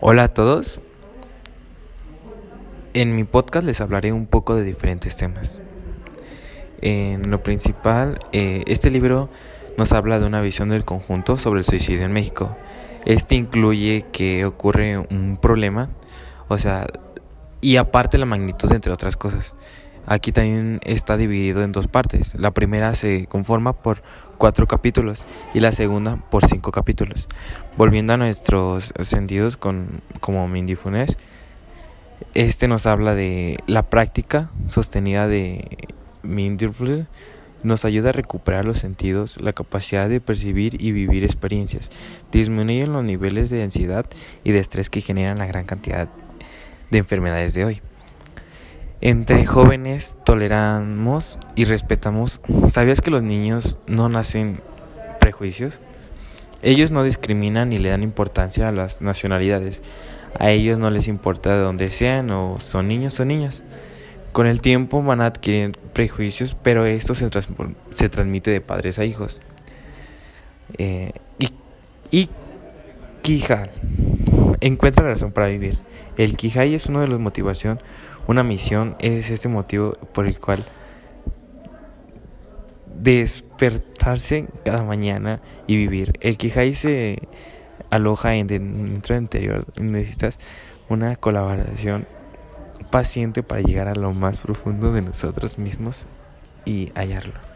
Hola a todos. En mi podcast les hablaré un poco de diferentes temas. En lo principal, eh, este libro nos habla de una visión del conjunto sobre el suicidio en México. Este incluye que ocurre un problema, o sea, y aparte la magnitud entre otras cosas. Aquí también está dividido en dos partes. La primera se conforma por cuatro capítulos y la segunda por cinco capítulos. Volviendo a nuestros sentidos con, como Mindifunes, este nos habla de la práctica sostenida de Mindfulness nos ayuda a recuperar los sentidos, la capacidad de percibir y vivir experiencias, disminuyen los niveles de ansiedad y de estrés que generan la gran cantidad de enfermedades de hoy. Entre jóvenes toleramos y respetamos. ¿Sabías que los niños no nacen prejuicios? Ellos no discriminan ni le dan importancia a las nacionalidades. A ellos no les importa de dónde sean o son niños o niñas. Con el tiempo van a adquirir prejuicios, pero esto se, se transmite de padres a hijos. Eh, y, y Quijal encuentra la razón para vivir. El Quijay es uno de los motivación una misión es ese motivo por el cual despertarse cada mañana y vivir. El Kijai se aloja en dentro interior. Necesitas una colaboración paciente para llegar a lo más profundo de nosotros mismos y hallarlo.